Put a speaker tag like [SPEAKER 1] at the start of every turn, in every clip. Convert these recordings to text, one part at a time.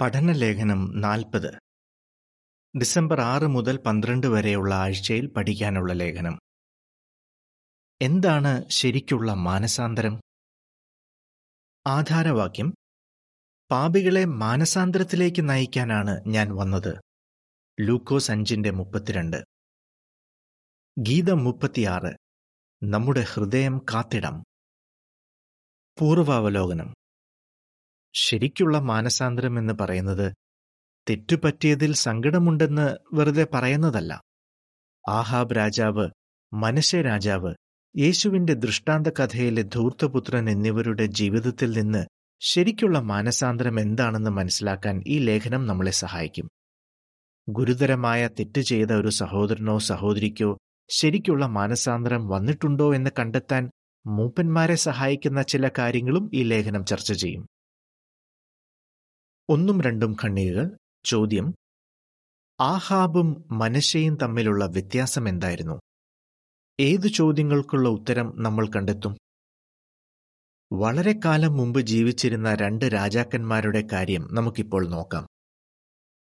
[SPEAKER 1] പഠനലേഖനം നാൽപ്പത്. ഡിസംബർ ആറ് മുതൽ പന്ത്രണ്ട് വരെയുള്ള ആഴ്ചയിൽ പഠിക്കാനുള്ള ലേഖനം. എന്താണ് ശരിക്കുള്ള മാനസാന്തരം? ആധാരവാക്യം. പാപികളെ മാനസാന്തരത്തിലേക്ക് നയിക്കാനാണ് ഞാൻ വന്നത്. ലൂക്കോസ് അഞ്ചിന്റെ മുപ്പത്തിരണ്ട്. ഗീതം മുപ്പത്തിയാറ്. നമ്മുടെ ഹൃദയം കാത്തിടം. പൂർവാവലോകനം. ശരിക്കുള്ള മാനസാന്തരം എന്ന് പറയുന്നത് തെറ്റുപറ്റിയതിൽ സങ്കടമുണ്ടെന്ന് വെറുതെ പറയുന്നതല്ല. ആഹാബ് രാജാവ് മനശെ രാജാവ് യേശുവിന്റെ ദൃഷ്ടാന്ത കഥയിലെ ധൂർത്തപുത്രൻ എന്നിവരുടെ ജീവിതത്തിൽ നിന്ന് ശരിക്കുള്ള മാനസാന്തരം എന്താണെന്ന് മനസ്സിലാക്കാൻ ഈ ലേഖനം നമ്മളെ സഹായിക്കും. ഗുരുതരമായ തെറ്റ് ചെയ്ത ഒരു സഹോദരനോ സഹോദരിക്കോ ശരിക്കുള്ള മാനസാന്തരം വന്നിട്ടുണ്ടോ എന്ന് കണ്ടെത്താൻ മൂപ്പന്മാരെ സഹായിക്കുന്ന ചില കാര്യങ്ങളും ഈ ലേഖനം ചർച്ച ചെയ്യും. ഒന്നും രണ്ടും ഖണ്ഡികകൾ ചോദ്യം. ആഹാബും മനശയും തമ്മിലുള്ള വ്യത്യാസം എന്തായിരുന്നു? ഏതു ചോദ്യങ്ങൾക്കുള്ള ഉത്തരം നമ്മൾ കണ്ടെത്തും? വളരെ കാലം മുമ്പ് ജീവിച്ചിരുന്ന രണ്ട് രാജാക്കന്മാരുടെ കാര്യം നമുക്കിപ്പോൾ നോക്കാം.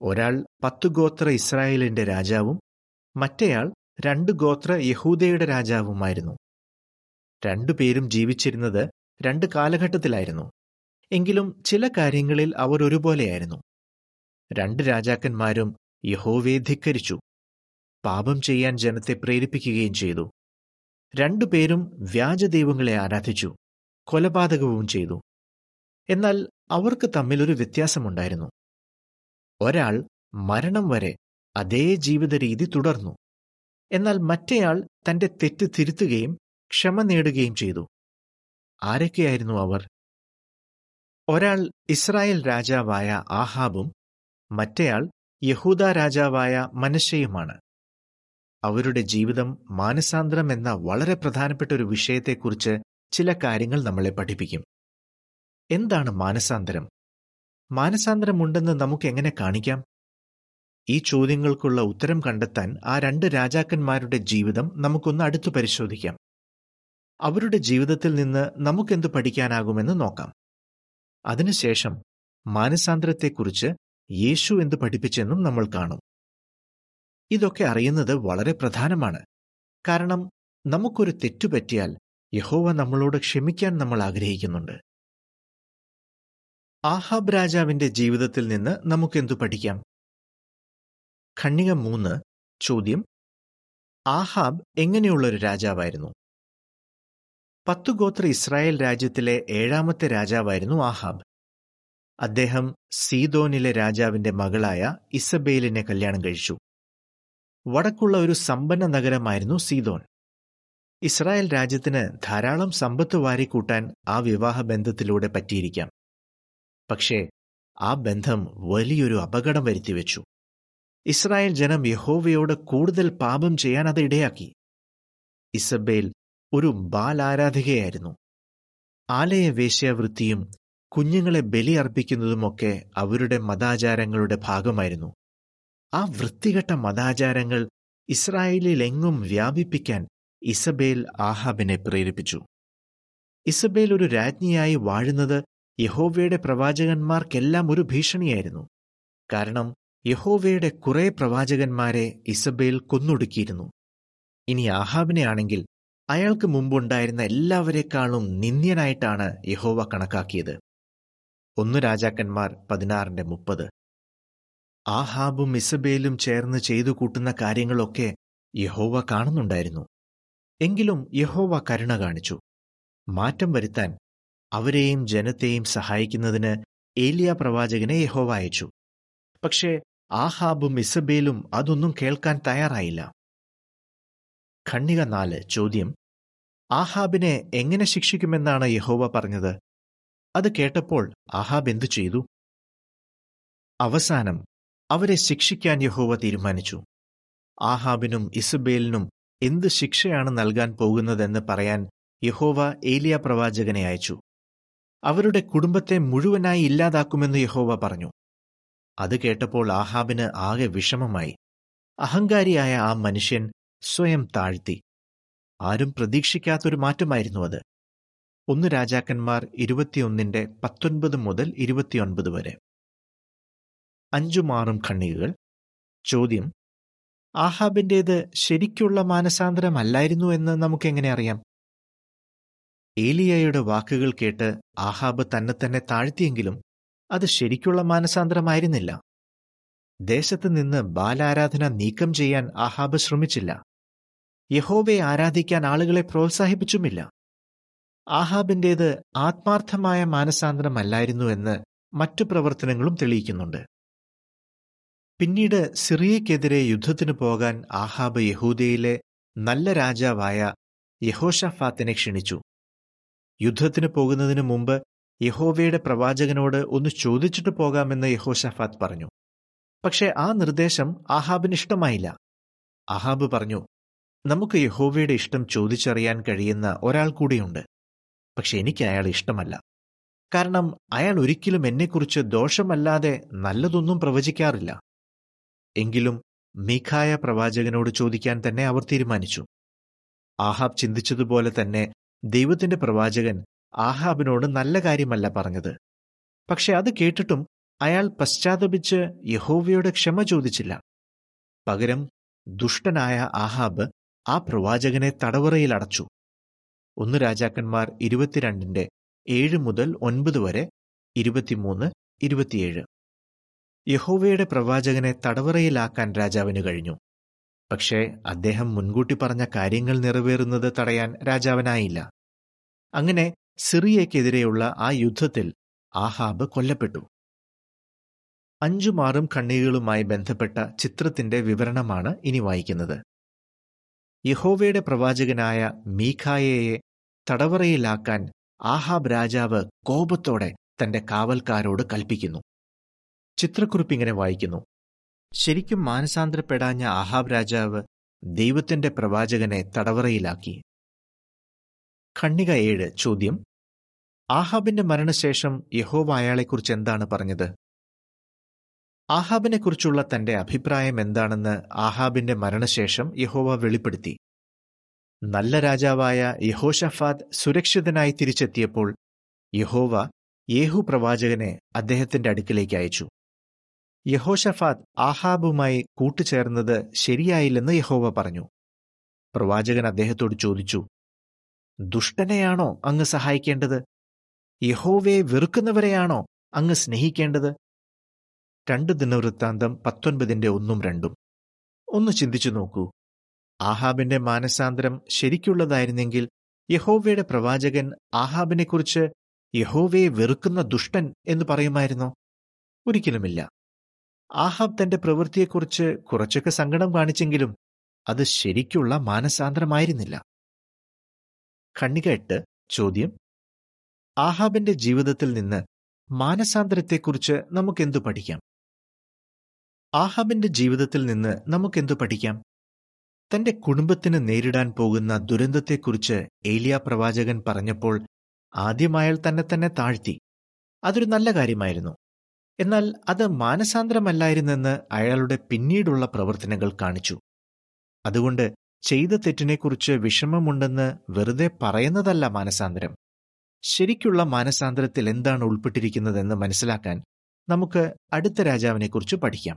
[SPEAKER 1] ഒരാൾ പത്തു ഗോത്ര ഇസ്രായേലിന്റെ രാജാവും മറ്റേയാൾ രണ്ട് ഗോത്ര യഹൂദയുടെ രാജാവുമായിരുന്നു. രണ്ടുപേരും ജീവിച്ചിരുന്നത് രണ്ട് കാലഘട്ടത്തിലായിരുന്നു. എങ്കിലും ചില കാര്യങ്ങളിൽ അവർ ഒരുപോലെയായിരുന്നു. രണ്ട് രാജാക്കന്മാരും യഹോവയെ ധിക്കരിച്ചു. പാപം ചെയ്യാൻ ജനത്തെ പ്രേരിപ്പിക്കുകയും ചെയ്തു. രണ്ടുപേരും വ്യാജദൈവങ്ങളെ ആരാധിച്ചു. കൊലപാതകവും ചെയ്തു. എന്നാൽ അവർക്ക് തമ്മിൽ ഒരു വ്യത്യാസമുണ്ടായിരുന്നു. ഒരാൾ മരണം വരെ അതേ ജീവിത രീതി തുടർന്നു. എന്നാൽ മറ്റേയാൾ തന്റെ തെറ്റ് തിരുത്തുകയും ക്ഷമ നേടുകയും ചെയ്തു. ആരൊക്കെയായിരുന്നു അവർ? ഒരാൾ ഇസ്രായേൽ രാജാവായ ആഹാബും മറ്റേയാൾ യഹൂദ രാജാവായ മനശയുമാണ് അവരുടെ ജീവിതം മാനസാന്തരം എന്ന വളരെ പ്രധാനപ്പെട്ട ഒരു വിഷയത്തെക്കുറിച്ച് ചില കാര്യങ്ങൾ നമ്മളെ പഠിപ്പിക്കും. എന്താണ് മാനസാന്തരം? മാനസാന്തരമുണ്ടെന്ന് നമുക്ക് എങ്ങനെ കാണിക്കാം? ഈ ചോദ്യങ്ങൾക്കുള്ള ഉത്തരം കണ്ടെത്താൻ ആ രണ്ട് രാജാക്കന്മാരുടെ ജീവിതം നമുക്കൊന്ന് അടുത്തു പരിശോധിക്കാം. അവരുടെ ജീവിതത്തിൽ നിന്ന് നമുക്കെന്ത് പഠിക്കാനാകുമെന്ന് നോക്കാം. അതിനുശേഷം മാനസാന്തരത്തെക്കുറിച്ച് യേശു എന്ത് പഠിപ്പിച്ചെന്നും നമ്മൾ കാണും. ഇതൊക്കെ അറിയുന്നത് വളരെ പ്രധാനമാണ്. കാരണം നമുക്കൊരു തെറ്റുപറ്റിയാൽ യഹോവ നമ്മളോട് ക്ഷമിക്കാൻ നമ്മൾ ആഗ്രഹിക്കുന്നുണ്ട്. ആഹാബ് രാജാവിന്റെ ജീവിതത്തിൽ നിന്ന് നമുക്കെന്തു പഠിക്കാം? ഖണ്ണിക മൂന്ന് ചോദ്യം. ആഹാബ് എങ്ങനെയുള്ളൊരു രാജാവായിരുന്നു? പത്തു ഗോത്ര ഇസ്രായേൽ രാജ്യത്തിലെ ഏഴാമത്തെ രാജാവായിരുന്നു ആഹാബ്. അദ്ദേഹം സീതോനിലെ രാജാവിന്റെ മകളായ ഇസബേലിനെ കല്യാണം കഴിച്ചു. വടക്കുള്ള ഒരു സമ്പന്ന നഗരമായിരുന്നു സീതോൻ ഇസ്രായേൽ രാജ്യത്തിന് ധാരാളം സമ്പത്ത് വാരിക്കൂട്ടാൻ ആ വിവാഹ ബന്ധത്തിലൂടെ പറ്റിയിരിക്കാം. പക്ഷേ ആ ബന്ധം വലിയൊരു അപകടം വരുത്തിവെച്ചു. ഇസ്രായേൽ ജനം യഹോവയോട് കൂടുതൽ പാപം ചെയ്യാൻ അത് ഇടയാക്കി. ഇസബേൽ ഒരു ബാലാരാധികയായിരുന്നു. ആലയ വേശ്യാവൃത്തിയും കുഞ്ഞുങ്ങളെ ബലിയർപ്പിക്കുന്നതുമൊക്കെ അവരുടെ മതാചാരങ്ങളുടെ ഭാഗമായിരുന്നു. ആ വൃത്തികെട്ട മതാചാരങ്ങൾ ഇസ്രായേലിലെങ്ങും വ്യാപിപ്പിക്കാൻ ഇസബേൽ ആഹാബിനെ പ്രേരിപ്പിച്ചു. ഇസബേൽ ഒരു രാജ്ഞിയായി വാഴുന്നത് യഹോവയുടെ പ്രവാചകന്മാർക്കെല്ലാം ഒരു ഭീഷണിയായിരുന്നു. കാരണം യഹോവയുടെ കുറെ പ്രവാചകന്മാരെ ഇസബേൽ കൊന്നൊടുക്കിയിരുന്നു. ഇനി ആഹാബിനെ ആണെങ്കിൽ അയാൾക്ക് മുമ്പുണ്ടായിരുന്ന എല്ലാവരെക്കാളും നിന്ദ്യനായിട്ടാണ് യഹോവ കണക്കാക്കിയത്. ഒന്ന് രാജാക്കന്മാർ പതിനാറിന്റെ മുപ്പത്. ആഹാബും ഇസബേലും ചേർന്ന് ചെയ്തു കൂട്ടുന്ന കാര്യങ്ങളൊക്കെ യഹോവ കാണുന്നുണ്ടായിരുന്നു. എങ്കിലും യഹോവ കരുണ കാണിച്ചു. മാറ്റം വരുത്താൻ അവരെയും ജനത്തെയും സഹായിക്കുന്നതിന് ഏലിയ പ്രവാചകനെ യഹോവ അയച്ചു. പക്ഷേ ആഹാബും ഇസബേലും അതൊന്നും കേൾക്കാൻ തയ്യാറായില്ല. ഖണ്ണിക നാല് ചോദ്യം. ആഹാബിനെ എങ്ങനെ ശിക്ഷിക്കുമെന്നാണ് യഹോവ പറഞ്ഞത്? അത് കേട്ടപ്പോൾ ആഹാബ് എന്തു ചെയ്തു? അവസാനം അവരെ ശിക്ഷിക്കാൻ യഹോവ തീരുമാനിച്ചു. ആഹാബിനും ഇസബേലിനും എന്ത് ശിക്ഷയാണ് നൽകാൻ പോകുന്നതെന്ന് പറയാൻ യഹോവ ഏലിയ പ്രവാചകനെ അയച്ചു. അവരുടെ കുടുംബത്തെ മുഴുവനായി ഇല്ലാതാക്കുമെന്ന് യഹോവ പറഞ്ഞു. അത് കേട്ടപ്പോൾ ആഹാബിന് ആകെ വിഷമമായി. അഹങ്കാരിയായ ആ മനുഷ്യൻ സ്വയം താഴ്ത്തി. ആരും പ്രതീക്ഷിക്കാത്തൊരു മാറ്റമായിരുന്നു അത്. ഒന്ന് രാജാക്കന്മാർ ഇരുപത്തിയൊന്നിന്റെ പത്തൊൻപത് മുതൽ ഇരുപത്തിയൊൻപത് വരെ. അഞ്ചുമാറും ഖണ്ണികകൾ ചോദ്യം ആഹാബിന്റേത് ശരിക്കുള്ള മാനസാന്തരമല്ലായിരുന്നു എന്ന് നമുക്കെങ്ങനെ അറിയാം? ഏലിയയുടെ വാക്കുകൾ കേട്ട് ആഹാബ് തന്നെ തന്നെ താഴ്ത്തിയെങ്കിലും അത് ശരിക്കുള്ള മാനസാന്തരമായിരുന്നില്ല. ദേശത്ത് നിന്ന് ബാലാരാധന നീക്കം ചെയ്യാൻ ആഹാബ് ശ്രമിച്ചില്ല. യഹോവയെ ആരാധിക്കാൻ ആളുകളെ പ്രോത്സാഹിപ്പിച്ചുമില്ല. ആഹാബിന്റേത് ആത്മാർത്ഥമായ മാനസാന്തരമല്ലായിരുന്നു എന്ന് മറ്റു പ്രവർത്തനങ്ങളും തെളിയിക്കുന്നുണ്ട്. പിന്നീട് സിറിയക്കെതിരെ യുദ്ധത്തിനു പോകാൻ ആഹാബ് യഹൂദയിലെ നല്ല രാജാവായ യഹോഷഫാത്തിനെ ക്ഷണിച്ചു. യുദ്ധത്തിന് പോകുന്നതിനു മുമ്പ് യഹോവയുടെ പ്രവാചകനോട് ഒന്ന് ചോദിച്ചിട്ട് പോകാമെന്ന് യഹോഷഫാത്ത് പറഞ്ഞു. പക്ഷേ ആ നിർദ്ദേശം ആഹാബിന് ഇഷ്ടമായില്ല. ആഹാബ് പറഞ്ഞു നമുക്ക് യഹോവയുടെ ഇഷ്ടം ചോദിച്ചറിയാൻ കഴിയുന്ന ഒരാൾ കൂടിയുണ്ട്. പക്ഷെ എനിക്ക് അയാൾ ഇഷ്ടമല്ല. കാരണം അയാൾ ഒരിക്കലും എന്നെക്കുറിച്ച് ദോഷമല്ലാതെ നല്ലതൊന്നും പ്രവചിക്കാറില്ല. എങ്കിലും മീഖായ പ്രവാചകനോട് ചോദിക്കാൻ തന്നെ അവർ തീരുമാനിച്ചു. ആഹാബ് ചിന്തിച്ചതുപോലെ തന്നെ ദൈവത്തിന്റെ പ്രവാചകൻ ആഹാബിനോട് നല്ല കാര്യമല്ല പറഞ്ഞത്. പക്ഷെ അത് കേട്ടിട്ടും അയാൾ പശ്ചാത്തപിച്ച് യഹോവയുടെ ക്ഷമ ചോദിച്ചില്ല. പകരം ദുഷ്ടനായ ആഹാബ് ആ പ്രവാചകനെ തടവറയിൽ അടച്ചു. ഒന്ന് രാജാക്കന്മാർ ഇരുപത്തിരണ്ടിന്റെ ഏഴ് മുതൽ ഒൻപത് വരെ ഇരുപത്തിമൂന്ന് ഇരുപത്തിയേഴ്. യഹോവയുടെ പ്രവാചകനെ തടവറയിലാക്കാൻ രാജാവിന് കഴിഞ്ഞു. പക്ഷേ അദ്ദേഹം മുൻകൂട്ടി പറഞ്ഞ കാര്യങ്ങൾ നിറവേറുന്നത് തടയാൻ രാജാവനായില്ല. അങ്ങനെ സിറിയയ്ക്കെതിരെയുള്ള ആ യുദ്ധത്തിൽ ആഹാബ് കൊല്ലപ്പെട്ടു. അഞ്ചുമാറും കണ്ണികളുമായി ബന്ധപ്പെട്ട ചിത്രത്തിന്റെ വിവരണമാണ് ഇനി വായിക്കുന്നത്. യഹോവയുടെ പ്രവാചകനായ മീഖായയെ തടവറയിലാക്കാൻ ആഹാബ് രാജാവ് കോപത്തോടെ തന്റെ കാവൽക്കാരോട് കൽപ്പിക്കുന്നു. ചിത്രക്കുറിപ്പ് ഇങ്ങനെ വായിക്കുന്നു. ശരിക്കും മാനസാന്തരപ്പെടാഞ്ഞ ആഹാബ് രാജാവ് ദൈവത്തിന്റെ പ്രവാചകനെ തടവറയിലാക്കി. ഖണ്ണിക ഏഴ് ചോദ്യം. ആഹാബിന്റെ മരണശേഷം യഹോവ അയാളെക്കുറിച്ച് എന്താണ് പറഞ്ഞത്? ആഹാബിനെക്കുറിച്ചുള്ള തന്റെ അഭിപ്രായം എന്താണെന്ന് ആഹാബിന്റെ മരണശേഷം യഹോവ വെളിപ്പെടുത്തി. നല്ല രാജാവായ യഹോഷഫാദ് സുരക്ഷിതനായി തിരിച്ചെത്തിയപ്പോൾ യഹോവ യേഹു പ്രവാചകനെ അദ്ദേഹത്തിന്റെ അടുക്കിലേക്ക് അയച്ചു. യഹോഷഫാദ് ആഹാബുമായി കൂട്ടുചേർന്നത് ശരിയായില്ലെന്ന് യഹോവ പറഞ്ഞു. പ്രവാചകൻ അദ്ദേഹത്തോട് ചോദിച്ചു ദുഷ്ടനെയാണോ അങ്ങ് സഹായിക്കേണ്ടത്? യഹോവയെ വെറുക്കുന്നവരെയാണോ അങ്ങ് സ്നേഹിക്കേണ്ടത്? രണ്ട് ദിനവൃത്താന്തം പത്തൊൻപതിന്റെ ഒന്നും രണ്ടും. ഒന്ന് ചിന്തിച്ചു നോക്കൂ. ആഹാബിന്റെ മാനസാന്തരം ശരിക്കുള്ളതായിരുന്നെങ്കിൽ യഹോവയുടെ പ്രവാചകൻ ആഹാബിനെക്കുറിച്ച് യഹോവയെ വെറുക്കുന്ന ദുഷ്ടൻ എന്ന് പറയുമായിരുന്നോ? ഒരിക്കലുമില്ല. ആഹാബ് തന്റെ പ്രവൃത്തിയെക്കുറിച്ച് കുറച്ചൊക്കെ സങ്കടം കാണിച്ചെങ്കിലും അത് ശരിക്കുള്ള മാനസാന്തരമായിരുന്നില്ല. കണ്ണികെട്ട് ചോദ്യം. ആഹാബിന്റെ ജീവിതത്തിൽ നിന്ന് മാനസാന്തരത്തെക്കുറിച്ച് നമുക്കെന്തു പഠിക്കാം? ആഹാബിന്റെ ജീവിതത്തിൽ നിന്ന് നമുക്കെന്തു പഠിക്കാം? തന്റെ കുടുംബത്തിന് നേരിടാൻ പോകുന്ന ദുരന്തത്തെക്കുറിച്ച് ഏലിയ പ്രവാചകൻ പറഞ്ഞപ്പോൾ ആദ്യമായാൽ തന്നെ തന്നെ താഴ്ത്തി. അതൊരു നല്ല കാര്യമായിരുന്നു. എന്നാൽ അത് മാനസാന്തരമല്ലായിരുന്നെന്ന് അയാളുടെ പിന്നീടുള്ള പ്രവർത്തനങ്ങൾ കാണിച്ചു. അതുകൊണ്ട് ചെയ്ത തെറ്റിനെക്കുറിച്ച് വിഷമമുണ്ടെന്ന് വെറുതെ പറയുന്നതല്ല മാനസാന്തരം. ശരിക്കുള്ള മാനസാന്തരത്തിൽ എന്താണ് ഉൾപ്പെട്ടിരിക്കുന്നതെന്ന് മനസ്സിലാക്കാൻ നമുക്ക് അടുത്ത രാജാവിനെക്കുറിച്ച് പഠിക്കാം.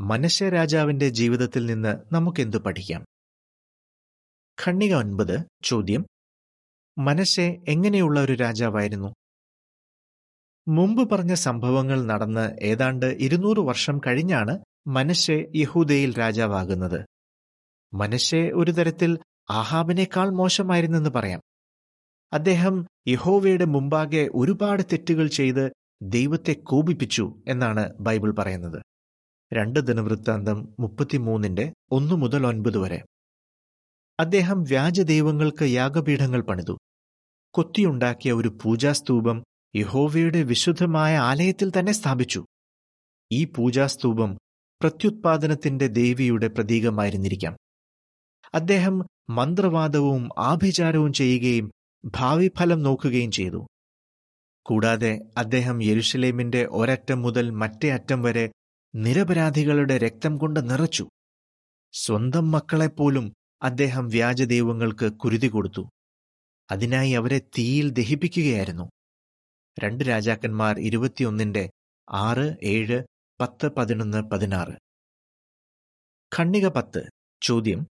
[SPEAKER 1] മനശ്ശ രാജാവിന്റെ ജീവിതത്തിൽ നിന്ന് നമുക്കെന്തു പഠിക്കാം? ഖണ്ണിക ഒൻപത് ചോദ്യം. മനശ്ശെ എങ്ങനെയുള്ള ഒരു രാജാവായിരുന്നു? മുമ്പ് പറഞ്ഞ സംഭവങ്ങൾ നടന്ന് ഏതാണ്ട് ഇരുന്നൂറ് വർഷം കഴിഞ്ഞാണ് മനശ്ശെ യഹൂദയിൽ രാജാവാകുന്നത്. മനശ്ശെ ഒരു തരത്തിൽ ആഹാബിനേക്കാൾ മോശമായിരുന്നെന്ന് പറയാം. അദ്ദേഹം യഹോവയുടെ മുമ്പാകെ ഒരുപാട് തെറ്റുകൾ ചെയ്ത് ദൈവത്തെ കോപിപ്പിച്ചു എന്നാണ് ബൈബിൾ പറയുന്നത്. രണ്ട് ദിനവൃത്താന്തം മുപ്പത്തിമൂന്നിന്റെ ഒന്നു മുതൽ ഒൻപത് വരെ. അദ്ദേഹം വ്യാജദൈവങ്ങൾക്ക് യാഗപീഠങ്ങൾ പണിതു. കൊത്തിയുണ്ടാക്കിയ ഒരു പൂജാസ്തൂപം യഹോവയുടെ വിശുദ്ധമായ ആലയത്തിൽ തന്നെ സ്ഥാപിച്ചു. ഈ പൂജാസ്തൂപം പ്രത്യുത്പാദനത്തിന്റെ ദേവിയുടെ പ്രതീകമായിരുന്നിരിക്കാം. അദ്ദേഹം മന്ത്രവാദവും ആഭിചാരവും ചെയ്യുകയും ഭാവി ഫലം നോക്കുകയും ചെയ്തു. കൂടാതെ അദ്ദേഹം യെരുഷലേമിന്റെ ഒരറ്റം മുതൽ മറ്റേ അറ്റം വരെ നിരപരാധികളുടെ രക്തം കൊണ്ട് നിറച്ചു. സ്വന്തം മക്കളെപ്പോലും അദ്ദേഹം വ്യാജദൈവങ്ങൾക്ക് കുരുതി കൊടുത്തു. അതിനായി അവരെ തീയിൽ ദഹിപ്പിക്കുകയായിരുന്നു. രണ്ട് രാജാക്കന്മാർ ഇരുപത്തിയൊന്നിന്റെ ആറ് ഏഴ് പത്ത് പതിനൊന്ന് പതിനാറ്. ഖണ്ണിക പത്ത്. ചോദ്യം.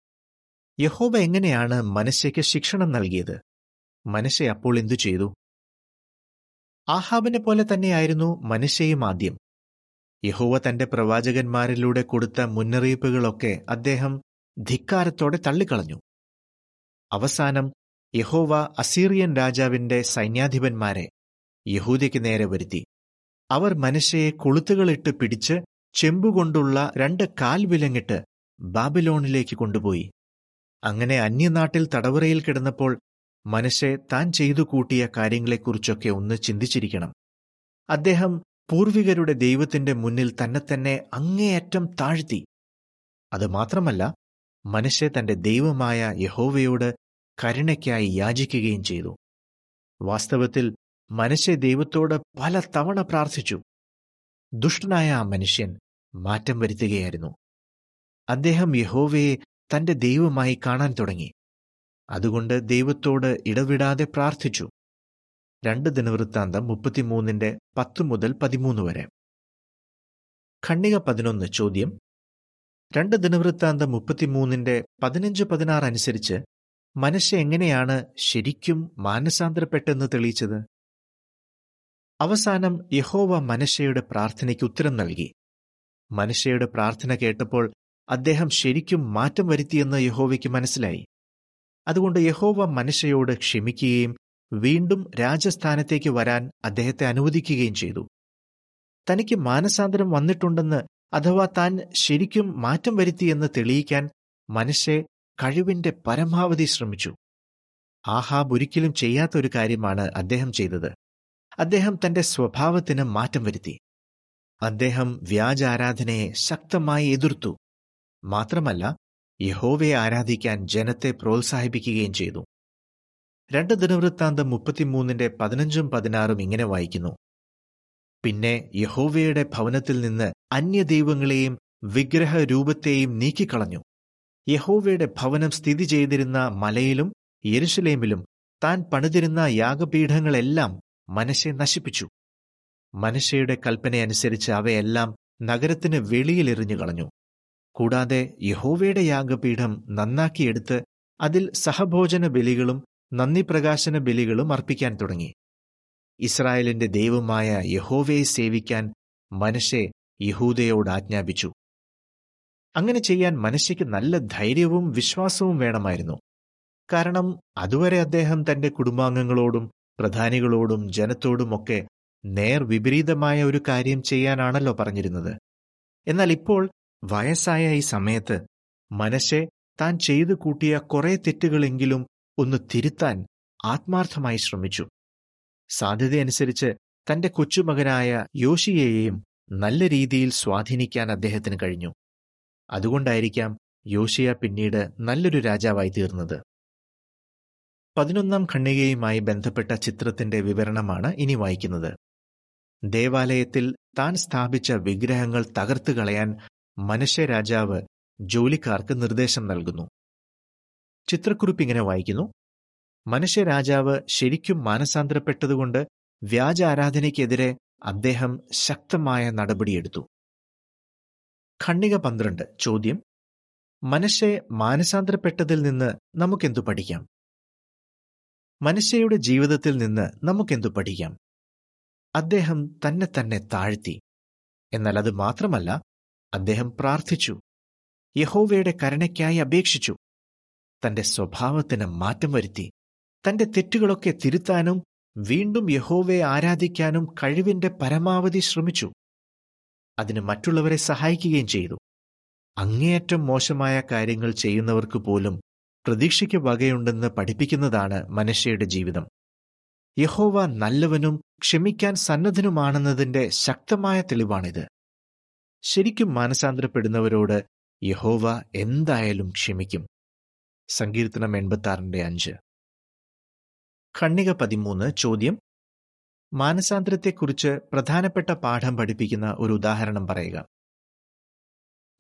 [SPEAKER 1] യഹോബ എങ്ങനെയാണ് മനശ്ശയ്ക്ക് ശിക്ഷണം നൽകിയത്? മനശ്ശെ അപ്പോൾ എന്തു ചെയ്തു? ആഹാബിനെ പോലെ തന്നെയായിരുന്നു മനുഷ്യയും ആദ്യം. യഹോവ തന്റെ പ്രവാചകന്മാരിലൂടെ കൊടുത്ത മുന്നറിയിപ്പുകളൊക്കെ അദ്ദേഹം ധിക്കാരത്തോടെ തള്ളിക്കളഞ്ഞു. അവസാനം യഹോവ അസീറിയൻ രാജാവിന്റെ സൈന്യാധിപന്മാരെ യഹൂദയ്ക്ക് നേരെ വരുത്തി. അവർ മനുഷ്യയെ കൊളുത്തുകളിട്ട് പിടിച്ച് ചെമ്പുകൊണ്ടുള്ള രണ്ട് കാൽ വിലങ്ങിട്ട് ബാബിലോണിലേക്ക് കൊണ്ടുപോയി. അങ്ങനെ അന്യനാട്ടിൽ തടവറയിൽ കിടന്നപ്പോൾ മനുഷ്യ താൻ ചെയ്തു കൂട്ടിയ കാര്യങ്ങളെക്കുറിച്ചൊക്കെ ഒന്ന് ചിന്തിച്ചിരിക്കണം. അദ്ദേഹം പൂർവികരുടെ ദൈവത്തിന്റെ മുന്നിൽ തന്നെ തന്നെ അങ്ങേയറ്റം താഴ്ത്തി. അത് മാത്രമല്ല മനുഷ്യ തന്റെ ദൈവമായ യഹോവയോട് കരുണയ്ക്കായി യാചിക്കുകയും ചെയ്തു. വാസ്തവത്തിൽ മനുഷ്യ ദൈവത്തോട് പല തവണ പ്രാർത്ഥിച്ചു. ദുഷ്ടനായ ആ മനുഷ്യൻ മാറ്റം വരുത്തുകയായിരുന്നു. അദ്ദേഹം യഹോവയെ തന്റെ ദൈവമായി കാണാൻ തുടങ്ങി. അതുകൊണ്ട് ദൈവത്തോട് ഇടവിടാതെ പ്രാർത്ഥിച്ചു. രണ്ട് ദിനവൃത്താന്തം മുപ്പത്തിമൂന്നിന്റെ പത്ത് മുതൽ പതിമൂന്ന് വരെ. ഖണ്ണിക പതിനൊന്ന് ചോദ്യം. രണ്ട് ദിനവൃത്താന്തം മുപ്പത്തിമൂന്നിന്റെ പതിനഞ്ച് പതിനാറ് അനുസരിച്ച് മനുഷ്യ എങ്ങനെയാണ് ശരിക്കും മാനസാന്തരപ്പെട്ടെന്ന് തെളിയിച്ചത്? അവസാനം യഹോവ മനുഷ്യയുടെ പ്രാർത്ഥനയ്ക്ക് ഉത്തരം നൽകി. മനുഷ്യയുടെ പ്രാർത്ഥന കേട്ടപ്പോൾ അദ്ദേഹം ശരിക്കും മാറ്റം വരുത്തിയെന്ന് യഹോവയ്ക്ക് മനസ്സിലായി. അതുകൊണ്ട് യഹോവ മനുഷ്യയോട് ക്ഷമിക്കുകയും വീണ്ടും രാജസ്ഥാനത്തേക്ക് വരാൻ അദ്ദേഹത്തെ അനുവദിക്കുകയും ചെയ്തു. തനിക്ക് മാനസാന്തരം വന്നിട്ടുണ്ടെന്ന് അഥവാ താൻ ശരിക്കും മാറ്റം വരുത്തിയെന്ന് തെളിയിക്കാൻ മനസ്സെ കഴിവിന്റെ പരമാവധി ശ്രമിച്ചു. ആഹാബ് ഒരിക്കലും ചെയ്യാത്ത ഒരു കാര്യമാണ് അദ്ദേഹം ചെയ്തത്. അദ്ദേഹം തന്റെ സ്വഭാവത്തിന് മാറ്റം വരുത്തി. അദ്ദേഹം വ്യാജാരാധനയെ ശക്തമായി എതിർത്തു. മാത്രമല്ല യഹോവയെ ആരാധിക്കാൻ ജനത്തെ പ്രോത്സാഹിപ്പിക്കുകയും ചെയ്തു. രണ്ട് ദിനവൃത്താന്തം മുപ്പത്തിമൂന്നിന്റെ പതിനഞ്ചും പതിനാറും ഇങ്ങനെ വായിക്കുന്നു. പിന്നെ യഹോവയുടെ ഭവനത്തിൽ നിന്ന് അന്യദൈവങ്ങളെയും വിഗ്രഹരൂപത്തെയും നീക്കിക്കളഞ്ഞു. യഹോവയുടെ ഭവനം സ്ഥിതി ചെയ്തിരുന്ന മലയിലും യരുഷലേമിലും താൻ പണിതിരുന്ന യാഗപീഠങ്ങളെല്ലാം മനശ്ശെ നശിപ്പിച്ചു. മനശ്ശയുടെ കൽപ്പനയനുസരിച്ച് അവയെല്ലാം നഗരത്തിന് വെളിയിലെറിഞ്ഞു കളഞ്ഞു. കൂടാതെ യഹോവയുടെ യാഗപീഠം നന്നാക്കിയെടുത്ത് അതിൽ സഹഭോജന ബലികളും നന്ദി പ്രകാശന ബലികളും അർപ്പിക്കാൻ തുടങ്ങി. ഇസ്രായേലിന്റെ ദൈവമായ യഹോവയെ സേവിക്കാൻ മനശെ യഹൂദയോട് ആജ്ഞാപിച്ചു. അങ്ങനെ ചെയ്യാൻ മനശയ്ക്ക് നല്ല ധൈര്യവും വിശ്വാസവും വേണമായിരുന്നു. കാരണം അതുവരെ അദ്ദേഹം തന്റെ കുടുംബാംഗങ്ങളോടും പ്രധാനികളോടും ജനത്തോടുമൊക്കെ നേർ വിപരീതമായ ഒരു കാര്യം ചെയ്യാനാണല്ലോ പറഞ്ഞിരുന്നത്. എന്നാൽ ഇപ്പോൾ വയസ്സായ ഈ സമയത്ത് മനശെ താൻ ചെയ്തു കൂട്ടിയ കുറെ തെറ്റുകളെങ്കിലും ഒന്ന് തിരുത്താൻ ആത്മാർത്ഥമായി ശ്രമിച്ചു. സാധ്യതയനുസരിച്ച് തന്റെ കൊച്ചുമകനായ യോഷിയെയും നല്ല രീതിയിൽ സ്വാധീനിക്കാൻ അദ്ദേഹത്തിന് കഴിഞ്ഞു. അതുകൊണ്ടായിരിക്കാം യോഷിയ പിന്നീട് നല്ലൊരു രാജാവായി തീർന്നത്. പതിനൊന്നാം ഖണ്ണികയുമായി ബന്ധപ്പെട്ട ചിത്രത്തിന്റെ വിവരണമാണ് ഇനി വായിക്കുന്നത്. ദേവാലയത്തിൽ താൻ സ്ഥാപിച്ച വിഗ്രഹങ്ങൾ തകർത്തു കളയാൻ മനുഷ്യരാജാവ് ജോലിക്കാർക്ക് നിർദ്ദേശം നൽകുന്നു. ചിത്രക്കുറിപ്പ് ഇങ്ങനെ വായിക്കുന്നു. മനുഷ്യരാജാവ് ശരിക്കും മാനസാന്തരപ്പെട്ടതുകൊണ്ട് വ്യാജ ആരാധനയ്ക്കെതിരെ അദ്ദേഹം ശക്തമായ നടപടിയെടുത്തു. ഖണ്ണിക പന്ത്രണ്ട് ചോദ്യം. മനുഷ്യ മാനസാന്തരപ്പെട്ടതിൽ നിന്ന് നമുക്കെന്തു പഠിക്കാം? മനുഷ്യയുടെ ജീവിതത്തിൽ നിന്ന് നമുക്കെന്തു പഠിക്കാം? അദ്ദേഹം തന്നെ തന്നെ താഴ്ത്തി. എന്നാൽ അത് മാത്രമല്ല അദ്ദേഹം പ്രാർത്ഥിച്ചു. യഹോവയുടെ കരുണയ്ക്കായി അപേക്ഷിച്ചു. തന്റെ സ്വഭാവത്തിന് മാറ്റം വരുത്തി തന്റെ തെറ്റുകളൊക്കെ തിരുത്താനും വീണ്ടും യഹോവയെ ആരാധിക്കാനും കഴിവിന്റെ പരമാവധി ശ്രമിച്ചു. അതിന് മറ്റുള്ളവരെ സഹായിക്കുകയും ചെയ്തു. അങ്ങേയറ്റം മോശമായ കാര്യങ്ങൾ ചെയ്യുന്നവർക്ക് പോലും പ്രതീക്ഷയ്ക്ക് വകയുണ്ടെന്ന് പഠിപ്പിക്കുന്നതാണ് മനുഷ്യയുടെ ജീവിതം. യഹോവ നല്ലവനും ക്ഷമിക്കാൻ സന്നദ്ധനുമാണെന്നതിന്റെ ശക്തമായ തെളിവാണിത്. ശരിക്കും മാനസാന്തരപ്പെടുന്നവരോട് യഹോവ എന്തായാലും ക്ഷമിക്കും. സങ്കീർത്തനം എൺപത്താറിന്റെ അഞ്ച്. ഖണ്ണിക പതിമൂന്ന് ചോദ്യം. മാനസാന്തരത്തെക്കുറിച്ച് പ്രധാനപ്പെട്ട പാഠം പഠിപ്പിക്കുന്ന ഒരു ഉദാഹരണം പറയുക.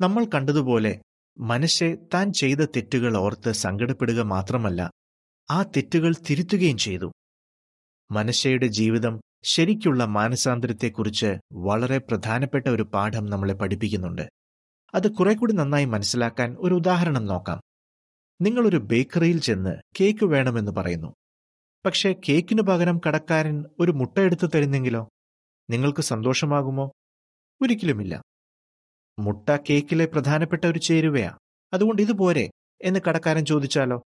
[SPEAKER 1] നമ്മൾ കണ്ടതുപോലെ മനുഷ്യ താൻ ചെയ്ത തെറ്റുകൾ ഓർത്ത് സങ്കടപ്പെടുക മാത്രമല്ല ആ തെറ്റുകൾ തിരുത്തുകയും ചെയ്തു. മനുഷ്യയുടെ ജീവിതം ശരിക്കുള്ള മാനസാന്തരത്തെക്കുറിച്ച് വളരെ പ്രധാനപ്പെട്ട ഒരു പാഠം നമ്മളെ പഠിപ്പിക്കുന്നുണ്ട്. അത് കുറെ കൂടി നന്നായി മനസ്സിലാക്കാൻ ഒരു ഉദാഹരണം നോക്കാം. നിങ്ങളൊരു ബേക്കറിയിൽ ചെന്ന് കേക്ക് വേണമെന്ന് പറയുന്നു. പക്ഷേ കേക്കിനു പകരം കടക്കാരൻ ഒരു മുട്ട എടുത്തു തരുന്നെങ്കിലോ? നിങ്ങൾക്ക് സന്തോഷമാകുമോ? ഒരിക്കലുമില്ല. മുട്ട കേക്കിലെ പ്രധാനപ്പെട്ട ഒരു ചേരുവയാ. അതുകൊണ്ട് ഇത് പോരെ എന്ന് കടക്കാരൻ ചോദിച്ചാലോ?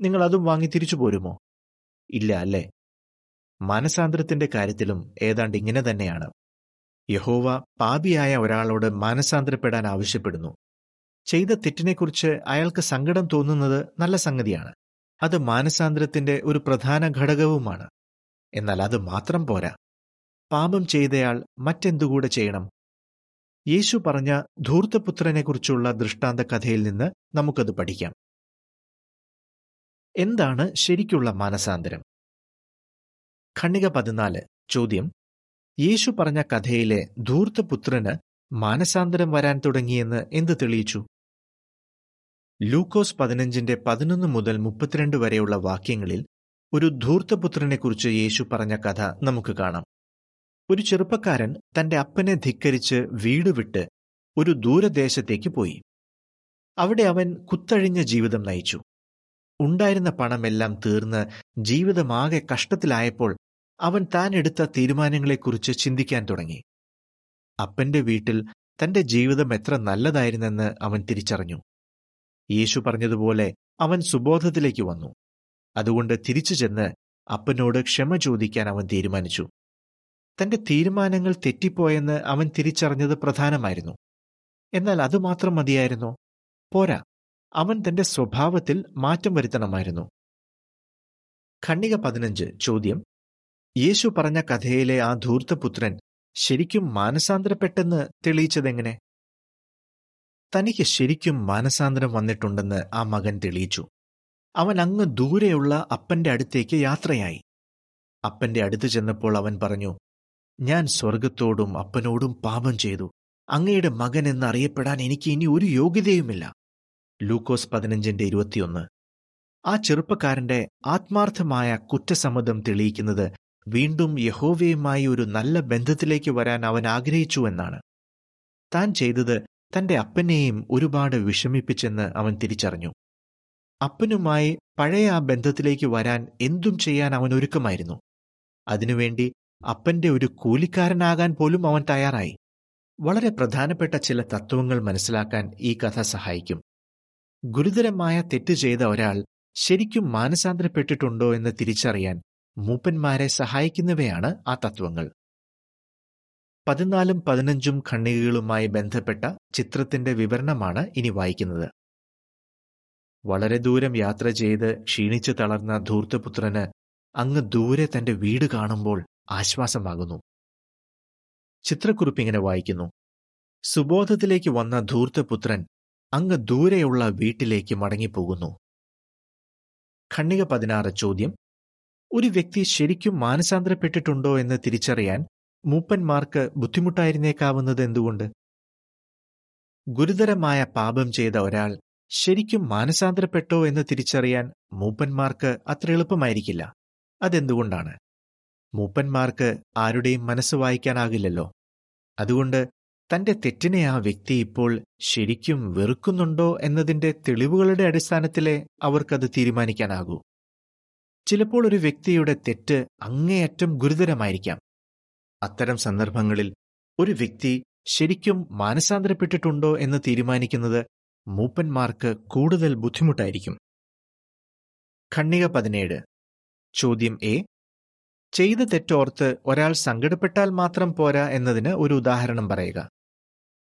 [SPEAKER 1] നിങ്ങൾ അതും വാങ്ങി തിരിച്ചു പോരുമോ? ഇല്ല അല്ലേ? മാനസാന്തരത്തിന്റെ കാര്യത്തിലും ഏതാണ്ട് ഇങ്ങനെ തന്നെയാണ്. യഹോവ പാപിയായ ഒരാളോട് മാനസാന്തരപ്പെടാൻ ആവശ്യപ്പെടുന്നു. ചെയ്ത തെറ്റിനെക്കുറിച്ച് അയാൾക്ക് സങ്കടം തോന്നുന്നത് നല്ല സംഗതിയാണ്. അത് മാനസാന്തരത്തിന്റെ ഒരു പ്രധാന ഘടകവുമാണ്. എന്നാൽ അത് മാത്രം പോരാ. പാപം ചെയ്തയാൾ മറ്റെന്തുകൂടെ ചെയ്യണം? യേശു പറഞ്ഞ ധൂർത്തപുത്രനെക്കുറിച്ചുള്ള ദൃഷ്ടാന്ത കഥയിൽ നിന്ന് നമുക്കത് പഠിക്കാം. എന്താണ് ശരിക്കുള്ള മാനസാന്തരം? ഖണ്ണിക പതിനാല് ചോദ്യം. യേശു പറഞ്ഞ കഥയിലെ ധൂർത്തപുത്രന് മാനസാന്തരം വരാൻ തുടങ്ങിയെന്ന് എന്ത് തെളിയിച്ചു? ലൂക്കോസ് പതിനഞ്ചിന്റെ പതിനൊന്ന് മുതൽ മുപ്പത്തിരണ്ട് വരെയുള്ള വാക്യങ്ങളിൽ ഒരു ധൂർത്തപുത്രനെക്കുറിച്ച് യേശു പറഞ്ഞ കഥ നമുക്ക് കാണാം. ഒരു ചെറുപ്പക്കാരൻ തന്റെ അപ്പനെ ധിക്കരിച്ച് വീട് വിട്ട് ഒരു ദൂരദേശത്തേക്ക് പോയി. അവിടെ അവൻ കുത്തഴിഞ്ഞ ജീവിതം നയിച്ചു. ഉണ്ടായിരുന്ന പണമെല്ലാം തീർന്ന് ജീവിതമാകെ കഷ്ടത്തിലായപ്പോൾ അവൻ താൻ എടുത്ത തീരുമാനങ്ങളെക്കുറിച്ച് ചിന്തിക്കാൻ തുടങ്ങി. അപ്പന്റെ വീട്ടിൽ തന്റെ ജീവിതം എത്ര നല്ലതായിരുന്നെന്ന് അവൻ തിരിച്ചറിഞ്ഞു. യേശു പറഞ്ഞതുപോലെ അവൻ സുബോധത്തിലേക്ക് വന്നു. അതുകൊണ്ട് തിരിച്ചു ചെന്ന് അപ്പനോട് ക്ഷമ ചോദിക്കാൻ അവൻ തീരുമാനിച്ചു. തന്റെ തീരുമാനങ്ങൾ തെറ്റിപ്പോയെന്ന് അവൻ തിരിച്ചറിഞ്ഞത് പ്രധാനമായിരുന്നു. എന്നാൽ അതുമാത്രം മതിയായിരുന്നോ. പോരാ അവൻ തന്റെ സ്വഭാവത്തിൽ മാറ്റം വരുത്തണമായിരുന്നു. ഖണ്ണിക പതിനഞ്ച് ചോദ്യം. യേശു പറഞ്ഞ കഥയിലെ ആ ധൂർത്തപുത്രൻ ശരിക്കും മാനസാന്തരപ്പെട്ടെന്ന് തെളിയിച്ചതെങ്ങനെ? തനിക്ക് ശരിക്കും മാനസാന്തരം വന്നിട്ടുണ്ടെന്ന് ആ മകൻ തെളിയിച്ചു. അവൻ അങ്ങ് ദൂരെയുള്ള അപ്പന്റെ അടുത്തേക്ക് യാത്രയായി. അപ്പന്റെ അടുത്ത് ചെന്നപ്പോൾ അവൻ പറഞ്ഞു ഞാൻ സ്വർഗത്തോടും അപ്പനോടും പാപം ചെയ്തു. അങ്ങയുടെ മകൻ എന്നറിയപ്പെടാൻ എനിക്ക് ഇനി ഒരു യോഗ്യതയുമില്ല. ലൂക്കോസ് പതിനഞ്ചിന്റെ ഇരുപത്തിയൊന്ന്. ആ ചെറുപ്പക്കാരന്റെ ആത്മാർത്ഥമായ കുറ്റസമ്മതം തെളിയിക്കുന്നത് വീണ്ടും യഹോവയുമായി ഒരു നല്ല ബന്ധത്തിലേക്ക് വരാൻ അവൻ ആഗ്രഹിച്ചു എന്നാണ്. താൻ ചെയ്തത് തന്റെ അപ്പനെയും ഒരുപാട് വിഷമിപ്പിച്ചെന്ന് അവൻ തിരിച്ചറിഞ്ഞു. അപ്പനുമായി പഴയ ആ ബന്ധത്തിലേക്ക് വരാൻ എന്തും ചെയ്യാൻ അവൻ ഒരുക്കമായിരുന്നു. അതിനുവേണ്ടി അപ്പന്റെ ഒരു കൂലിക്കാരനാകാൻ പോലും അവൻ തയ്യാറായി. വളരെ പ്രധാനപ്പെട്ട ചില തത്വങ്ങൾ മനസ്സിലാക്കാൻ ഈ കഥ സഹായിക്കും. ഗുരുതരമായ തെറ്റ് ചെയ്ത ഒരാൾ ശരിക്കും മാനസാന്തരപ്പെട്ടിട്ടുണ്ടോ എന്ന് തിരിച്ചറിയാൻ മൂപ്പന്മാരെ സഹായിക്കുന്നവയാണ് ആ തത്വങ്ങൾ. പതിനാലും പതിനഞ്ചും ഖണ്ഡികകളുമായി ബന്ധപ്പെട്ട ചിത്രത്തിന്റെ വിവരണമാണ് ഇനി വായിക്കുന്നത്. വളരെ ദൂരം യാത്ര ചെയ്ത് ക്ഷീണിച്ചു തളർന്ന ധൂർത്തപുത്രന് അങ്ങ് ദൂരെ തന്റെ വീട് കാണുമ്പോൾ ആശ്വാസമാകുന്നു. ചിത്രക്കുറിപ്പിങ്ങനെ വായിക്കുന്നു. സുബോധത്തിലേക്ക് വന്ന ധൂർത്തപുത്രൻ അങ്ങ് ദൂരെയുള്ള വീട്ടിലേക്ക് മടങ്ങിപ്പോകുന്നു. ഖണ്ണിക പതിനാറ് ചോദ്യം ഒരു വ്യക്തി ശരിക്കും മാനസാന്തരപ്പെട്ടിട്ടുണ്ടോ എന്ന് തിരിച്ചറിയാൻ മൂപ്പന്മാർക്ക് ബുദ്ധിമുട്ടായിരുന്നേക്കാവുന്നത് എന്തുകൊണ്ട്? ഗുരുതരമായ പാപം ചെയ്ത ഒരാൾ ശരിക്കും മാനസാന്തരപ്പെട്ടോ എന്ന് തിരിച്ചറിയാൻ മൂപ്പന്മാർക്ക് അത്ര എളുപ്പമായിരിക്കില്ല. അതെന്തുകൊണ്ടാണ്? മൂപ്പന്മാർക്ക് ആരുടെയും മനസ്സ് വായിക്കാനാകില്ലല്ലോ. അതുകൊണ്ട് തന്റെ തെറ്റിനെ ആ വ്യക്തി ഇപ്പോൾ ശരിക്കും വെറുക്കുന്നുണ്ടോ എന്നതിന്റെ തെളിവുകളുടെ അടിസ്ഥാനത്തിലേ അവർക്കത് തീരുമാനിക്കാനാകൂ. ചിലപ്പോൾ ഒരു വ്യക്തിയുടെ തെറ്റ് അങ്ങേയറ്റം ഗുരുതരമായിരിക്കാം. അത്തരം സന്ദർഭങ്ങളിൽ ഒരു വ്യക്തി ശരിക്കും മാനസാന്തരപ്പെട്ടിട്ടുണ്ടോ എന്ന് തീരുമാനിക്കുന്നത് മൂപ്പന്മാർക്ക് കൂടുതൽ ബുദ്ധിമുട്ടായിരിക്കും. ഖണ്ണിക പതിനേഴ്. ചോദ്യം എ. ചെയ്ത തെറ്റോർത്ത് ഒരാൾ സങ്കടപ്പെട്ടാൽ മാത്രം പോരാ എന്നതിന് ഒരു ഉദാഹരണം പറയുക.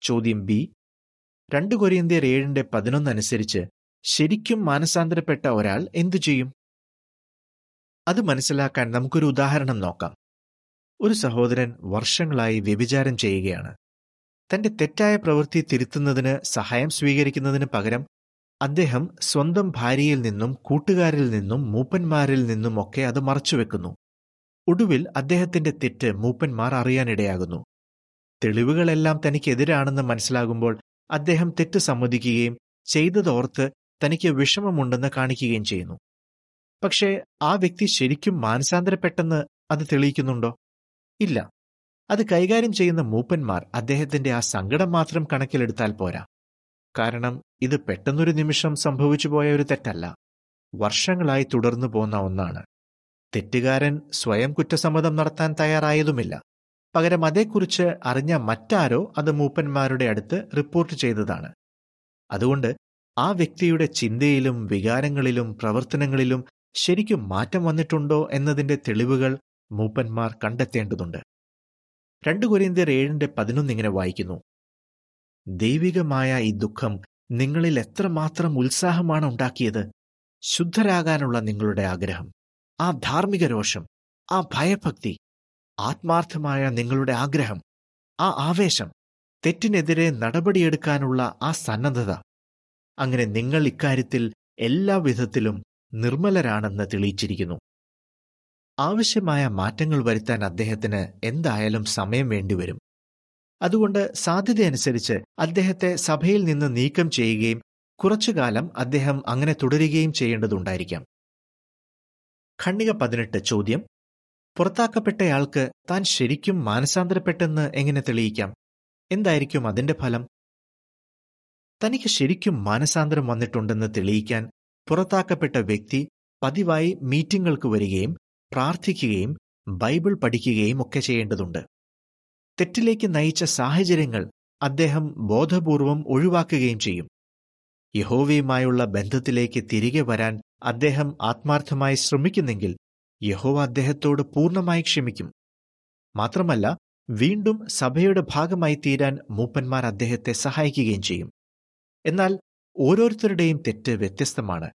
[SPEAKER 1] ചോദ്യം ബി. രണ്ട് കൊരിയന്തിയർ ഏഴിന്റെ പതിനൊന്നനുസരിച്ച് ശരിക്കും മാനസാന്തരപ്പെട്ട ഒരാൾ എന്തു ചെയ്യും? അത് മനസ്സിലാക്കാൻ നമുക്കൊരു ഉദാഹരണം നോക്കാം. ഒരു സഹോദരൻ വർഷങ്ങളായി വ്യഭിചാരം ചെയ്യുകയാണ്. തന്റെ തെറ്റായ പ്രവൃത്തി തിരുത്തുന്നതിന് സഹായം സ്വീകരിക്കുന്നതിന് പകരം അദ്ദേഹം സ്വന്തം ഭാര്യയിൽ നിന്നും കൂട്ടുകാരിൽ നിന്നും മൂപ്പന്മാരിൽ നിന്നും ഒക്കെ അത് മറച്ചുവെക്കുന്നു. ഒടുവിൽ അദ്ദേഹത്തിന്റെ തെറ്റ് മൂപ്പന്മാർ അറിയാനിടയാകുന്നു. തെളിവുകളെല്ലാം തനിക്കെതിരാണെന്ന് മനസ്സിലാകുമ്പോൾ അദ്ദേഹം തെറ്റ് സമ്മതിക്കുകയും ചെയ്തതോർത്ത് തനിക്ക് വിഷമമുണ്ടെന്ന് കാണിക്കുകയും ചെയ്യുന്നു. പക്ഷേ ആ വ്യക്തി ശരിക്കും മാനസാന്തരപ്പെട്ടെന്ന് അത് തെളിയിക്കുന്നുണ്ടോ? ഇല്ല. അത് കൈകാര്യം ചെയ്യുന്ന മൂപ്പന്മാർ അദ്ദേഹത്തിന്റെ ആ സങ്കടം മാത്രം കണക്കിലെടുത്താൽ പോരാ. കാരണം ഇത് പെട്ടെന്നൊരു നിമിഷം സംഭവിച്ചു പോയ ഒരു തെറ്റല്ല. വർഷങ്ങളായി തുടർന്നു പോന്ന ഒന്നാണ്. തെറ്റുകാരൻ സ്വയം കുറ്റസമ്മതം നടത്താൻ തയ്യാറായതുമില്ല. പകരം അതേക്കുറിച്ച് അറിഞ്ഞ മറ്റാരോ അത് മൂപ്പന്മാരുടെ അടുത്ത് റിപ്പോർട്ട് ചെയ്തതാണ്. അതുകൊണ്ട് ആ വ്യക്തിയുടെ ചിന്തയിലും വികാരങ്ങളിലും പ്രവർത്തനങ്ങളിലും ശരിക്കും മാറ്റം വന്നിട്ടുണ്ടോ എന്നതിന്റെ തെളിവുകൾ മൂപ്പന്മാർ കണ്ടെത്തേണ്ടതുണ്ട്. രണ്ടു കൊരിന്ത്യർ ഏഴിന്റെ പതിനൊന്നിങ്ങനെ വായിക്കുന്നു. ദൈവികമായ ഈ ദുഃഖം നിങ്ങളിൽ എത്രമാത്രം ഉത്സാഹമാണ് ഉണ്ടാക്കിയത്? ശുദ്ധരാകാനുള്ള നിങ്ങളുടെ ആഗ്രഹം ആ ധാർമ്മിക രോഷം ആ ഭയഭക്തി ആത്മാർത്ഥമായ നിങ്ങളുടെ ആഗ്രഹം ആ ആവേശം തെറ്റിനെതിരെ നടപടിയെടുക്കാനുള്ള ആ സന്നദ്ധത. അങ്ങനെ നിങ്ങൾ ഇക്കാര്യത്തിൽ എല്ലാ വിധത്തിലും നിർമ്മലരാണെന്ന് തെളിയിച്ചിരിക്കുന്നു. ആവശ്യമായ മാറ്റങ്ങൾ വരുത്താൻ അദ്ദേഹത്തിന് എന്തായാലും സമയം വേണ്ടിവരും. അതുകൊണ്ട് സാധ്യതയനുസരിച്ച് അദ്ദേഹത്തെ സഭയിൽ നിന്ന് നീക്കം ചെയ്യുകയും കുറച്ചുകാലം അദ്ദേഹം അങ്ങനെ തുടരുകയും ചെയ്യേണ്ടതുണ്ടായിരിക്കാം. ഖണ്ണിക പതിനെട്ട് ചോദ്യം. പുറത്താക്കപ്പെട്ടയാൾക്ക് താൻ ശരിക്കും മാനസാന്തരപ്പെട്ടെന്ന് എങ്ങനെ തെളിയിക്കാം? എന്തായിരിക്കും അതിന്റെ ഫലം? തനിക്ക് ശരിക്കും മാനസാന്തരം വന്നിട്ടുണ്ടെന്ന് തെളിയിക്കാൻ പുറത്താക്കപ്പെട്ട വ്യക്തി പതിവായി മീറ്റിംഗുകൾക്ക് വരികയും പ്രാർത്ഥിക്കുകയും ബൈബിൾ പഠിക്കുകയും ഒക്കെ ചെയ്യേണ്ടതുണ്ട്. തെറ്റിലേക്ക് നയിച്ച സാഹചര്യങ്ങൾ അദ്ദേഹം ബോധപൂർവം ഒഴിവാക്കുകയും ചെയ്യും. യഹോവയുമായുള്ള ബന്ധത്തിലേക്ക് തിരികെ വരാൻ അദ്ദേഹം ആത്മാർത്ഥമായി ശ്രമിക്കുന്നെങ്കിൽ യഹോവ അദ്ദേഹത്തോട് പൂർണമായി ക്ഷമിക്കും. മാത്രമല്ല വീണ്ടും സഭയുടെ ഭാഗമായി തീരാൻ മൂപ്പന്മാർ അദ്ദേഹത്തെ സഹായിക്കുകയും ചെയ്യും. എന്നാൽ ഓരോരുത്തരുടെയും തെറ്റ് വ്യത്യസ്തമാണ്.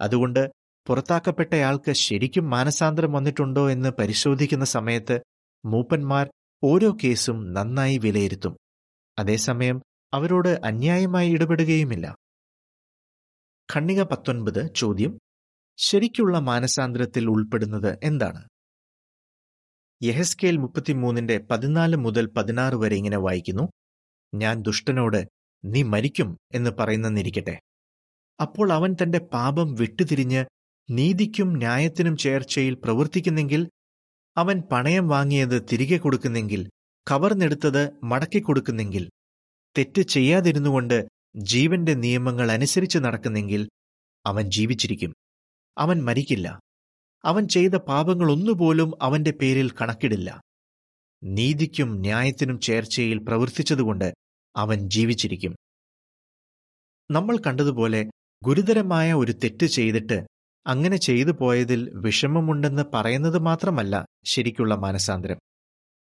[SPEAKER 1] അതുകൊണ്ട് പുറത്താക്കപ്പെട്ടയാൾക്ക് ശരിക്കും മാനസാന്തരം വന്നിട്ടുണ്ടോ എന്ന് പരിശോധിക്കുന്ന സമയത്ത് മൂപ്പന്മാർ ഓരോ കേസും നന്നായി വിലയിരുത്തും. അതേസമയം അവരോട് അന്യായമായി ഇടപെടുകയുമില്ല. ഖണ്ണിക പത്തൊൻപത് ചോദ്യം ശരിക്കുള്ള മാനസാന്തരത്തിൽ ഉൾപ്പെടുന്നത് എന്താണ്? യഹസ്കേൽ മുപ്പത്തിമൂന്നിന്റെ പതിനാല് മുതൽ പതിനാറ് വരെ ഇങ്ങനെ വായിക്കുന്നു ഞാൻ ദുഷ്ടനോട് നീ മരിക്കും എന്ന് പറയുന്നെന്നിരിക്കട്ടെ അപ്പോൾ അവൻ തന്റെ പാപം വിട്ടുതിരിഞ്ഞ് നീതിക്കും ന്യായത്തിനും ചേർച്ചയിൽ പ്രവർത്തിക്കുന്നെങ്കിൽ അവൻ പണയം വാങ്ങിയത് തിരികെ കൊടുക്കുന്നെങ്കിൽ കവർന്നെടുത്തത് മടക്കി കൊടുക്കുന്നെങ്കിൽ തെറ്റ് ചെയ്യാതിരുന്നുകൊണ്ട് ജീവന്റെ നിയമങ്ങൾ അനുസരിച്ച് നടക്കുന്നെങ്കിൽ അവൻ ജീവിച്ചിരിക്കും. അവൻ മരിക്കില്ല. അവൻ ചെയ്ത പാപങ്ങളൊന്നുപോലും അവന്റെ പേരിൽ കണക്കിടില്ല. നീതിക്കും ന്യായത്തിനും ചേർച്ചയിൽ പ്രവർത്തിച്ചതുകൊണ്ട് അവൻ ജീവിച്ചിരിക്കും. നമ്മൾ കണ്ടതുപോലെ ഗുരുതരമായ ഒരു തെറ്റ് ചെയ്തിട്ട് അങ്ങനെ ചെയ്തു പോയതിൽ വിഷമമുണ്ടെന്ന് പറയുന്നത് മാത്രമല്ല ശരിക്കുള്ള മാനസാന്തരം.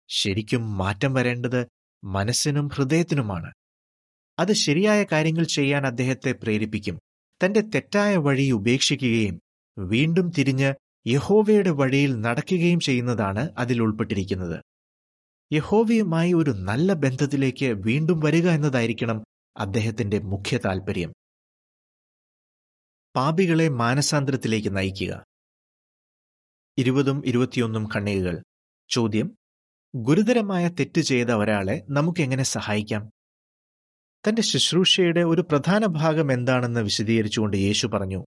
[SPEAKER 1] ശരിക്കും മാറ്റം വരേണ്ടത് മനസ്സിനും ഹൃദയത്തിനുമാണ്. അത് ശരിയായ കാര്യങ്ങൾ ചെയ്യാൻ അദ്ദേഹത്തെ പ്രേരിപ്പിക്കും. തന്റെ തെറ്റായ വഴി ഉപേക്ഷിക്കുകയും വീണ്ടും തിരിഞ്ഞ് യഹോവയുടെ വഴിയിൽ നടക്കുകയും ചെയ്യുന്നതാണ് അതിൽ ഉൾപ്പെട്ടിരിക്കുന്നത്. യഹോവയുമായി ഒരു നല്ല ബന്ധത്തിലേക്ക് വീണ്ടും വരിക എന്നതായിരിക്കണം അദ്ദേഹത്തിന്റെ മുഖ്യ താൽപര്യം പാപികളെ മാനസാന്തരത്തിലേക്ക് നയിക്കുക. ഇരുപതും ഇരുപത്തിയൊന്നും കണ്ണികകൾ ചോദ്യം ഗുരുതരമായ തെറ്റ് ചെയ്ത ഒരാളെ നമുക്കെങ്ങനെ സഹായിക്കാം? തന്റെ ശുശ്രൂഷയുടെ ഒരു പ്രധാന ഭാഗം എന്താണെന്ന് വിശദീകരിച്ചുകൊണ്ട് യേശു പറഞ്ഞു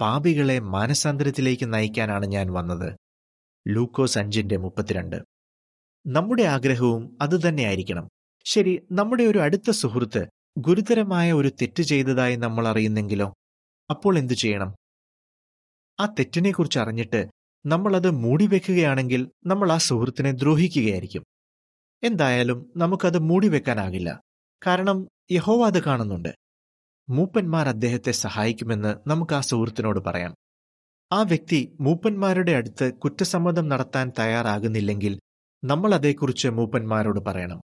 [SPEAKER 1] പാപികളെ മാനസാന്തരത്തിലേക്ക് നയിക്കാനാണ് ഞാൻ വന്നത്. ലൂക്കോസ് അഞ്ചിന്റെ മുപ്പത്തിരണ്ട്. നമ്മുടെ ആഗ്രഹവും അതുതന്നെയായിരിക്കണം ശരി നമ്മുടെ ഒരു അടുത്ത സുഹൃത്ത് ഗുരുതരമായ ഒരു തെറ്റ് ചെയ്തതായി നമ്മൾ അറിയുന്നെങ്കിലോ? അപ്പോൾ എന്തു ചെയ്യണം? ആ തെറ്റിനെക്കുറിച്ച് അറിഞ്ഞിട്ട് നമ്മൾ അത് മൂടിവെക്കുകയാണെങ്കിൽ നമ്മൾ ആ സുഹൃത്തിനെ ദ്രോഹിക്കുകയായിരിക്കും. എന്തായാലും നമുക്കത് മൂടിവെക്കാനാകില്ല കാരണം യഹോവ അത് കാണുന്നുണ്ട്. മൂപ്പന്മാർ അദ്ദേഹത്തെ സഹായിക്കുമെന്ന് നമുക്ക് ആ സുഹൃത്തിനോട് പറയാം. ആ വ്യക്തി മൂപ്പന്മാരുടെ അടുത്ത് കുറ്റസമ്മതം നടത്താൻ തയ്യാറാകുന്നില്ലെങ്കിൽ നമ്മൾ അതേക്കുറിച്ച് മൂപ്പന്മാരോട് പറയണം.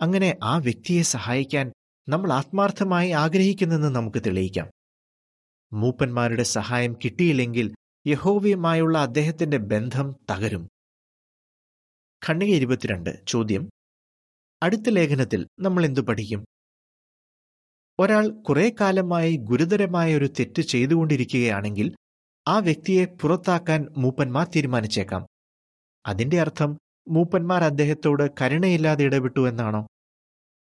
[SPEAKER 1] അങ്ങനെ ആ വ്യക്തിയെ സഹായിക്കാൻ നമ്മൾ ആത്മാർത്ഥമായി ആഗ്രഹിക്കുന്നെന്ന് നമുക്ക് തെളിയിക്കാം. മൂപ്പന്മാരുടെ സഹായം കിട്ടിയില്ലെങ്കിൽ യഹോവയുമായുള്ള അദ്ദേഹത്തിന്റെ ബന്ധം തകരും. ഖണ്ണിക ഇരുപത്തിരണ്ട് ചോദ്യം. അടുത്ത ലേഖനത്തിൽ നമ്മൾ എന്തു പഠിക്കും? ഒരാൾ കുറെ കാലമായി ഗുരുതരമായ ഒരു തെറ്റ് ചെയ്തുകൊണ്ടിരിക്കുകയാണെങ്കിൽ ആ വ്യക്തിയെ പുറത്താക്കാൻ മൂപ്പന്മാർ തീരുമാനിച്ചേക്കാം. അതിന്റെ അർത്ഥം മൂപ്പന്മാർ അദ്ദേഹത്തോട് കരുണയില്ലാതെ ഇടപെട്ടു എന്നാണോ?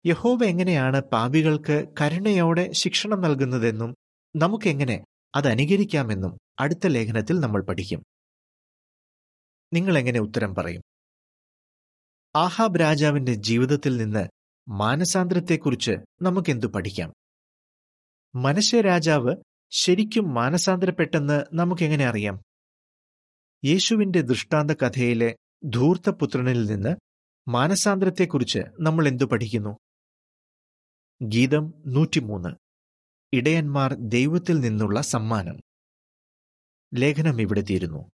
[SPEAKER 1] യഹോവ എങ്ങനെയാണ് പാപികൾക്ക് കരുണയോടെ ശിക്ഷണം നൽകുന്നതെന്നും നമുക്കെങ്ങനെ അത് അനുകരിക്കാമെന്നും അടുത്ത ലേഖനത്തിൽ നമ്മൾ പഠിക്കും. നിങ്ങൾ എങ്ങനെ ഉത്തരം പറയും? ആഹാബ് രാജാവിന്റെ ജീവിതത്തിൽ നിന്ന് മാനസാന്തരത്തെക്കുറിച്ച് നമുക്കെന്തു പഠിക്കാം? മനശ്ശെ രാജാവ് ശരിക്കും മാനസാന്തരപ്പെട്ടെന്ന് നമുക്കെങ്ങനെ അറിയാം? യേശുവിന്റെ ദൃഷ്ടാന്ത കഥയിലെ ധൂർത്തപുത്രനിൽ നിന്ന് മാനസാന്തരത്തെക്കുറിച്ച് നമ്മൾ എന്തു പഠിക്കുന്നു? ഗീതം നൂറ്റിമൂന്ന്. ഇടയന്മാർ ദൈവത്തിൽ നിന്നുള്ള സമ്മാനം. ലേഖനം ഇവിടെ തീരുന്നു.